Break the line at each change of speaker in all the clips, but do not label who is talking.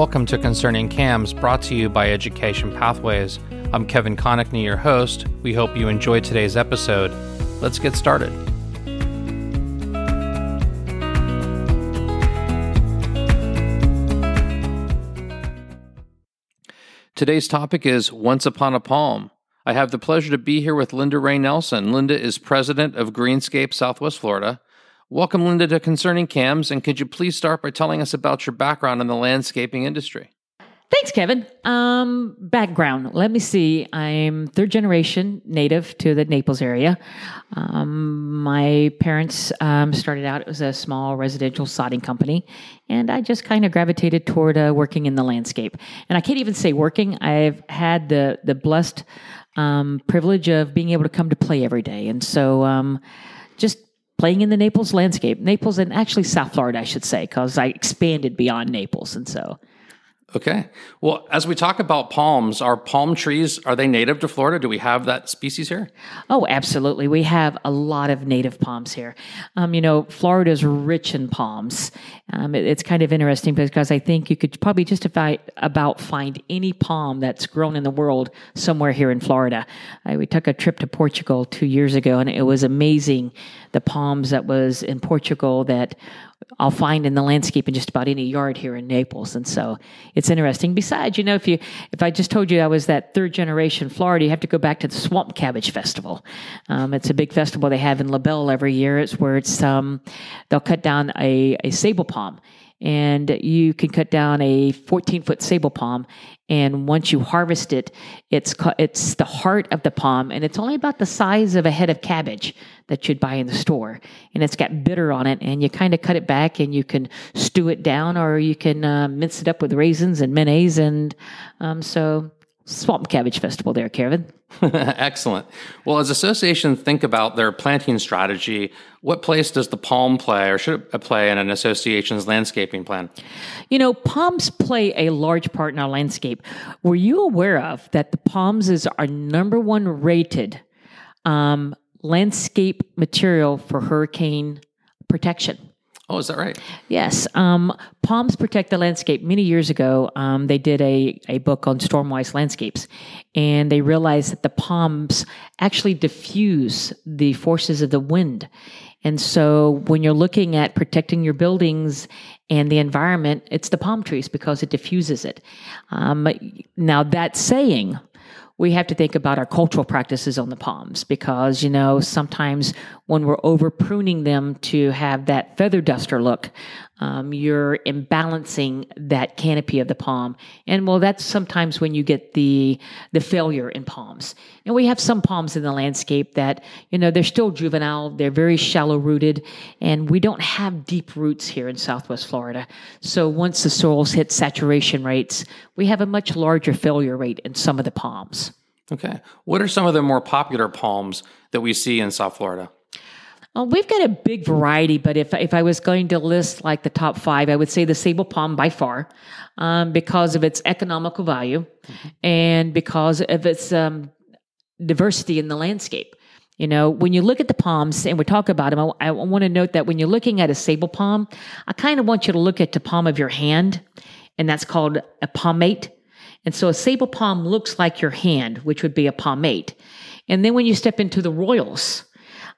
Welcome to Concerning CAMS, brought to you by Education Pathways. I'm Kevin Connickney, your host. We hope you enjoyed today's episode. Let's get started. Today's topic is Once Upon a Palm. I have the pleasure to be here with Linda Ray Nelson. Linda is president of Greenscape Southwest Florida. Welcome, Linda, to Concerning CAMS, and could you please start by telling us about your background in the landscaping industry?
Thanks, Kevin. Um, background. Let me see. I'm third generation native to the Naples area. Um, my parents um, started out, was a small residential sodding company, and I just kind of gravitated toward uh, working in the landscape. And I can't even say working. I've had the, the blessed um, privilege of being able to come to play every day. And so um, just playing in the Naples landscape, Naples and actually South Florida, I should say, because I expanded beyond Naples, and so.
Okay. Well, as we talk about palms, are palm trees are they native to Florida? Do we have that species here?
Oh, absolutely. We have a lot of native palms here. Um, you know, Florida is rich in palms. Um, it, it's kind of interesting because I think you could probably just about find any palm that's grown in the world somewhere here in Florida. Uh, we took a trip to Portugal two years ago, and it was amazing the palms that was in Portugal that I'll find in the landscape in just about any yard here in Naples. And so it's interesting. Besides, you know, if you if I just told you I was that third generation Florida, you have to go back to the Swamp Cabbage Festival. Um, it's a big festival they have in LaBelle every year. It's where it's um, they'll cut down a, a sabal palm and you can cut down a 14 foot sabal palm and once you harvest it it's it's the heart of the palm and it's only about the size of a head of cabbage that you'd buy in the store and it's got bitter on it and you kind of cut it back and you can stew it down or you can uh, mince it up with raisins and mayonnaise and um, so Swamp Cabbage Festival there, Kevin.
Excellent. Well, as associations think about their planting strategy, what place does the palm play or should it play in an association's landscaping plan?
You know, palms play a large part in our landscape. Were you aware of that the palms is our number one rated um, landscape material for hurricane protection?
Oh, is that right?
Yes. Um, Palms Protect the Landscape. Many years ago, um, they did a, a book on stormwise landscapes, and they realized that the palms actually diffuse the forces of the wind. And so when you're looking at protecting your buildings and the environment, it's the palm trees because it diffuses it. Um, now, that saying, we have to think about our cultural practices on the palms because, you know, sometimes when we're over pruning them to have that feather duster look, um, you're imbalancing that canopy of the palm. And well, that's sometimes when you get the, the failure in palms. And we have some palms in the landscape that, you know, they're still juvenile, they're very shallow rooted, and we don't have deep roots here in Southwest Florida. So once the soils hit saturation rates, we have a much larger failure rate in some of the palms.
Okay. What are some of the more popular palms that we see in South Florida?
Well, we've got a big variety, but if if I was going to list like the top five, I would say the sabal palm by far, um, because of its economical value mm-hmm. and because of its um, diversity in the landscape. You know, when you look at the palms and we talk about them, I, I want to note that when you're looking at a sabal palm, I kind of want you to look at the palm of your hand, and that's called a palmate. And so a sabal palm looks like your hand, which would be a palmate. And then when you step into the royals,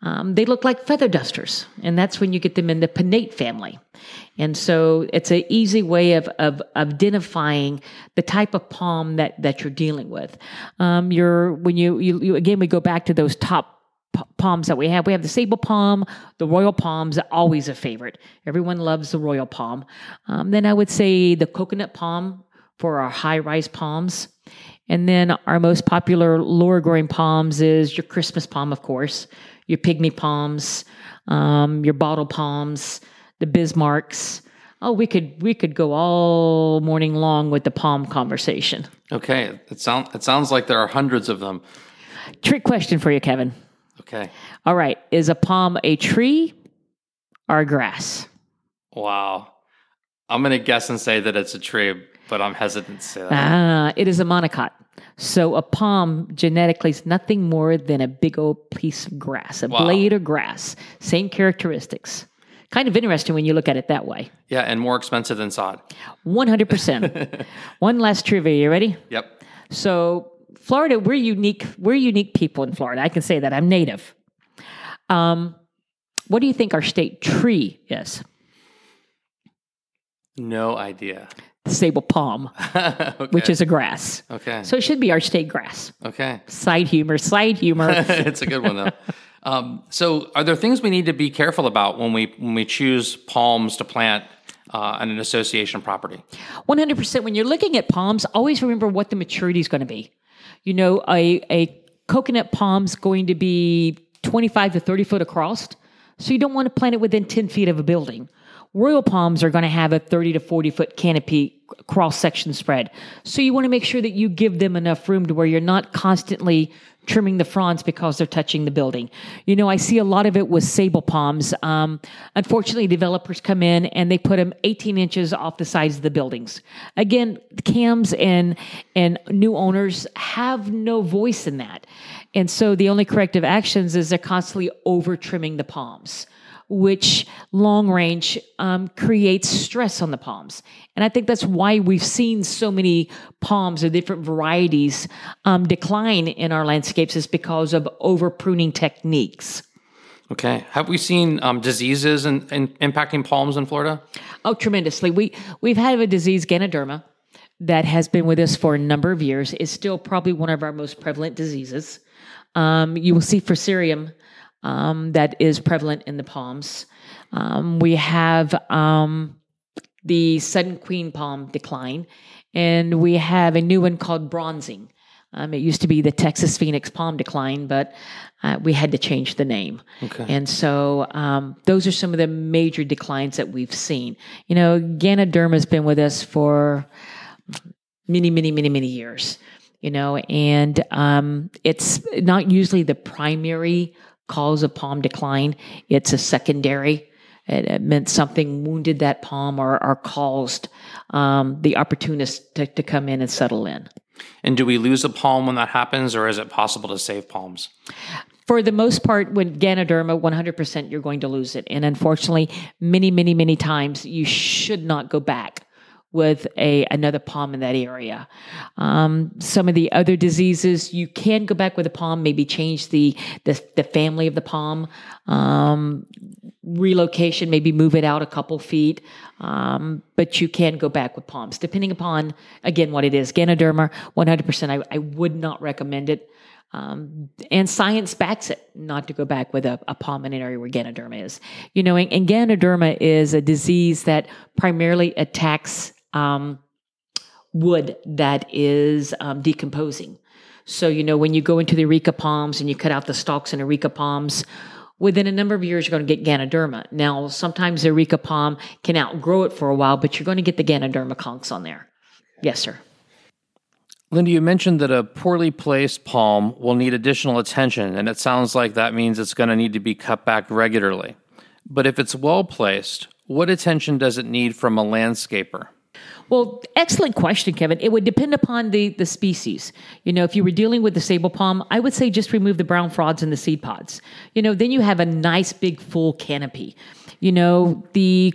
um, they look like feather dusters, and that's when you get them in the pinnate family. And so it's an easy way of, of, identifying the type of palm that, that you're dealing with. Um, you're, when you, you, you, again, we go back to those top palms that we have. We have the sabal palm, the royal palms, always a favorite. Everyone loves the royal palm. Um, then I would say the coconut palm for our high rise palms. And then our most popular lower growing palms is your Christmas palm, of course, your pygmy palms, um, your bottle palms, the Bismarcks. Oh, we could we could go all morning long with the palm conversation.
Okay, it sounds it sounds like there are hundreds of them.
Trick question for you, Kevin.
Okay.
All right, is a palm a tree or a grass?
Wow. I'm going to guess and say that it's a tree, but I'm hesitant to say that.
Ah, it is a monocot. So a palm genetically is nothing more than a big old piece of grass, a wow. blade of grass. Same characteristics. kind of interesting when you look at it that way.
Yeah, and more expensive than sod.
100%. One last trivia. You ready?
Yep.
So, Florida, we're unique. We're unique people in Florida. I can say that. I'm native. Um, what do you think our state tree is?
No idea.
Sabal palm,
okay.
which is a grass.
okay.
So it should be our state grass.
okay.
Side humor, side humor.
it's a good one though. Um, so, are there things we need to be careful about when we when we choose palms to plant uh, on an association property?
100% when you're looking at palms always remember what the maturity is going to be you know a, a coconut palm's going to be 25 to 30 foot across so you don't want to plant it within 10 feet of a building royal palms are going to have a 30 to 40 foot canopy cross section spread so you want to make sure that you give them enough room to where you're not constantly trimming the fronds because they're touching the building. You know, I see a lot of it with sabal palms. Um, unfortunately, developers come in and they put them 18 inches off the sides of the buildings. Again, cams and and new owners have no voice in that, and so the only corrective actions is they're constantly over trimming the palms which long range um, creates stress on the palms. And I think that's why we've seen so many palms of different varieties um, decline in our landscapes is because of over pruning techniques.
Okay. Have we seen um, diseases in, in impacting palms in Florida?
Oh, tremendously. We we've had a disease, Ganoderma, that has been with us for a number of years. Is still probably one of our most prevalent diseases. Um, you will see Fusarium um, that is prevalent in the palms. Um, we have um, the sudden queen palm decline, and we have a new one called bronzing. Um, it used to be the Texas Phoenix palm decline, but uh, we had to change the name.
Okay.
And so um, those are some of the major declines that we've seen. You know, Ganoderma has been with us for many, many, many, many years. You know, and um, it's not usually the primary cause of palm decline. It's a secondary. It, it meant something wounded that palm or, or caused um, the opportunist to, to come in and settle in.
And do we lose a palm when that happens, or is it possible to save palms?
For the most part, when Ganoderma, 100% you're going to lose it. And unfortunately, many, many, many times you should not go back with a another palm in that area. Um, some of the other diseases, you can go back with a palm, maybe change the the, the family of the palm. Um, relocation, maybe move it out a couple feet, um, but you can go back with palms, depending upon again what it is. Ganoderma, 100%. I, I would not recommend it. Um, and science backs it not to go back with a, a palm in an area where Ganoderma is. You know, and, and Ganoderma is a disease that primarily attacks um, wood that is um, decomposing. So, you know, when you go into the Areca palms and you cut out the stalks in Areca palms, within a number of years, you're going to get Ganoderma. Now, sometimes the Areca palm can outgrow it for a while, but you're going to get the Ganoderma conchs on there. Yes, sir.
Linda, you mentioned that a poorly placed palm will need additional attention, and it sounds like that means it's going to need to be cut back regularly. But if it's well placed, what attention does it need from a landscaper?
Well, excellent question, Kevin. It would depend upon the, the species. You know, if you were dealing with the sabal palm, I would say just remove the brown fronds and the seed pods. You know, then you have a nice big full canopy. You know, the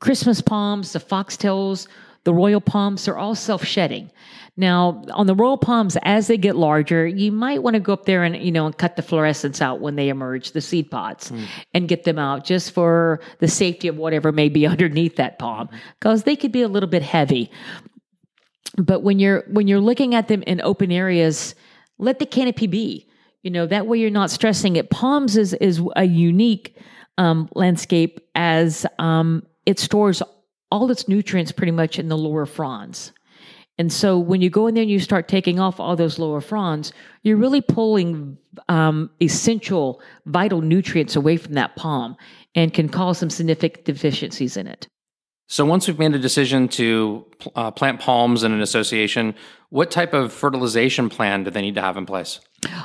Christmas palms, the foxtails, the royal palms, they're all self shedding. Now, on the royal palms, as they get larger, you might want to go up there and, you know, and cut the fluorescence out when they emerge, the seed pods, mm. and get them out just for the safety of whatever may be underneath that palm, because they could be a little bit heavy. But when you're when you're looking at them in open areas, let the canopy be. You know, that way you're not stressing it. Palms is is a unique um, landscape as um, it stores all its nutrients pretty much in the lower fronds. And so when you go in there and you start taking off all those lower fronds, you're really pulling um, essential, vital nutrients away from that palm and can cause some significant deficiencies in it.
So once we've made a decision to uh, plant palms in an association, what type of fertilization plan do they need to have in place?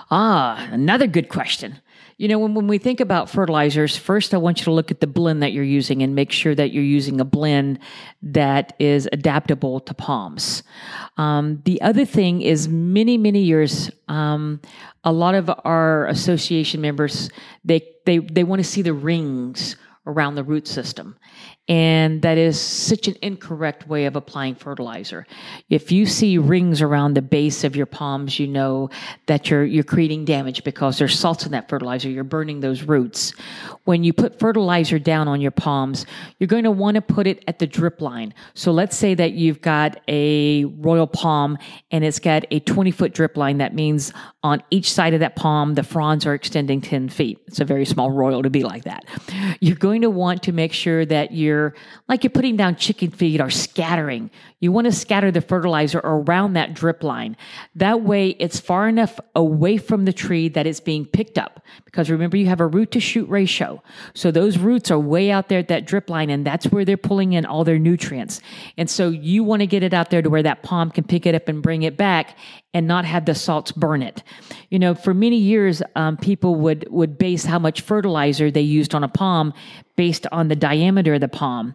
Ah, another good question. You know, when, when we think about fertilizers, first I want you to look at the blend that you're using and make sure that you're using a blend that is adaptable to palms. Um, the other thing is many, many years, um, a lot of our association members, they, they, they want to see the rings around the root system. And that is such an incorrect way of applying fertilizer. If you see rings around the base of your palms, you know that you're, you're creating damage because there's salts in that fertilizer. You're burning those roots. When you put fertilizer down on your palms, you're going to want to put it at the drip line. So let's say that you've got a royal palm and it's got a 20 foot drip line. That means on each side of that palm, the fronds are extending 10 feet. It's a very small royal to be like that. You're going to want to make sure that you're like you're putting down chicken feed or scattering. You want to scatter the fertilizer around that drip line. That way it's far enough away from the tree that it's being picked up. Because remember, you have a root to shoot ratio. So those roots are way out there at that drip line, and that's where they're pulling in all their nutrients. And so you want to get it out there to where that palm can pick it up and bring it back and not have the salts burn it. You know, for many years, um, people would would base how much fertilizer they used on a palm based on the diameter of the palm,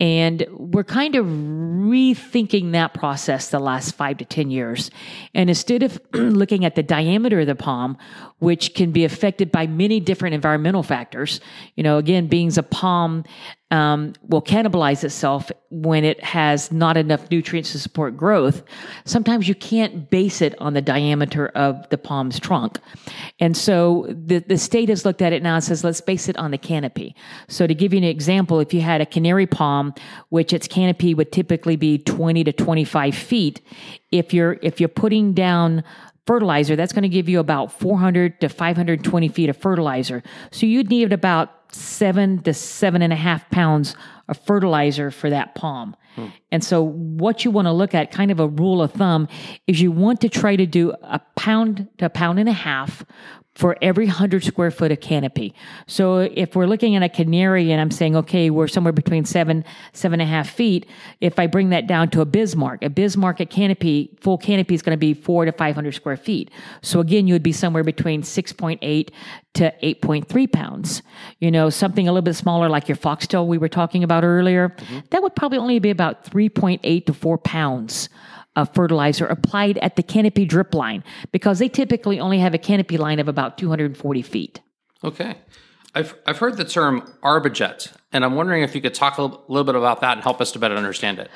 and we're kind of rethinking that process the last five to ten years. And instead of looking at the diameter of the palm, which can be affected by many different environmental factors, you know, again, being a palm um, will cannibalize itself when it has not enough nutrients to support growth. Sometimes you can't base it on the diameter of the palm's trunk. And so the, the state has looked at it now and says, let's base it on the canopy. So to give you an example, if you had a canary palm, which its canopy would typically be 20 to 25 feet, if you're, if you're putting down fertilizer, that's going to give you about 400 to 520 feet of fertilizer. So you'd need about seven to seven and a half pounds of fertilizer for that palm. Hmm. And so, what you want to look at, kind of a rule of thumb, is you want to try to do a pound to a pound and a half for every 100 square foot of canopy. So if we're looking at a canary and I'm saying, okay, we're somewhere between seven, seven and a half feet, if I bring that down to a Bismarck, a Bismarck at canopy, full canopy is going to be four to 500 square feet. So again, you would be somewhere between 6.8 to 8.3 pounds. You know, something a little bit smaller like your foxtail we were talking about earlier, mm-hmm. that would probably only be about 3.8 to 4 pounds of fertilizer applied at the canopy drip line because they typically only have a canopy line of about 240 feet.
Okay. I've, I've heard the term Arborjet, and I'm wondering if you could talk a little, little, bit about that and help us to better understand it.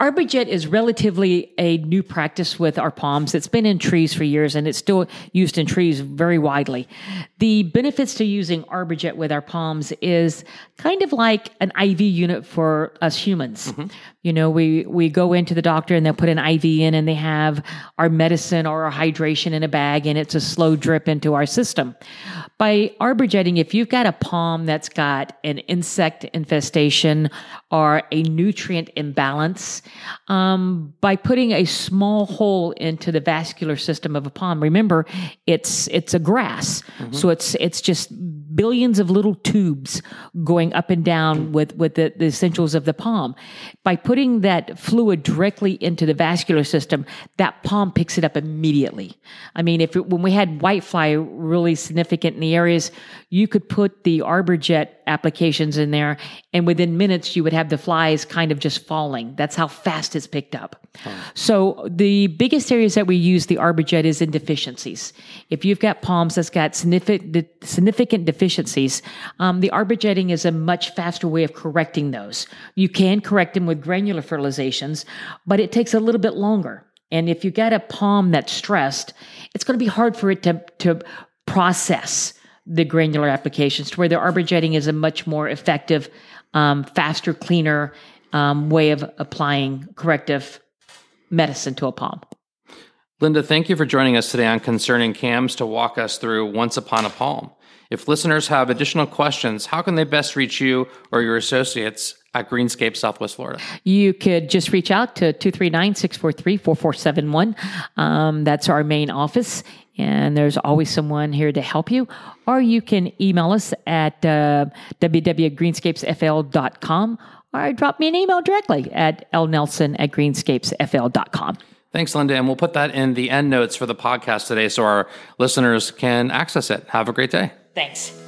Arborjet is relatively a new practice with our palms. It's been in trees for years and it's still used in trees very widely. The benefits to using Arborjet with our palms is kind of like an IV unit for us humans. Mm-hmm. You know, we, we go into the doctor and they'll put an IV in and they have our medicine or our hydration in a bag and it's a slow drip into our system. By Arborjetting, if you've got a palm that's got an insect infestation or a nutrient imbalance, um, by putting a small hole into the vascular system of a palm, remember it's it's a grass, mm-hmm. so it's it's just billions of little tubes going up and down with, with the, the essentials of the palm. By putting that fluid directly into the vascular system, that palm picks it up immediately. I mean, if it, when we had whitefly really significant in the areas, you could put the Arborjet applications in there, and within minutes, you would have the flies kind of just falling. That's how fast it's picked up. So the biggest areas that we use the Arborjet is in deficiencies. If you've got palms that's got significant, significant deficiencies, um, the Arborjetting is a much faster way of correcting those. You can correct them with granular fertilizations, but it takes a little bit longer. And if you got a palm that's stressed, it's going to be hard for it to, to process the granular applications to where the Arborjetting is a much more effective, um, faster, cleaner um, way of applying corrective medicine to a palm.
Linda, thank you for joining us today on Concerning Cams to walk us through Once Upon a Palm. If listeners have additional questions, how can they best reach you or your associates at Greenscape Southwest Florida?
You could just reach out to 239 643 4471. Um, that's our main office, and there's always someone here to help you. Or you can email us at uh, www.greenscapesfl.com or drop me an email directly at lnelson at greenscapesfl.com.
Thanks, Linda. And we'll put that in the end notes for the podcast today so our listeners can access it. Have a great day.
Thanks.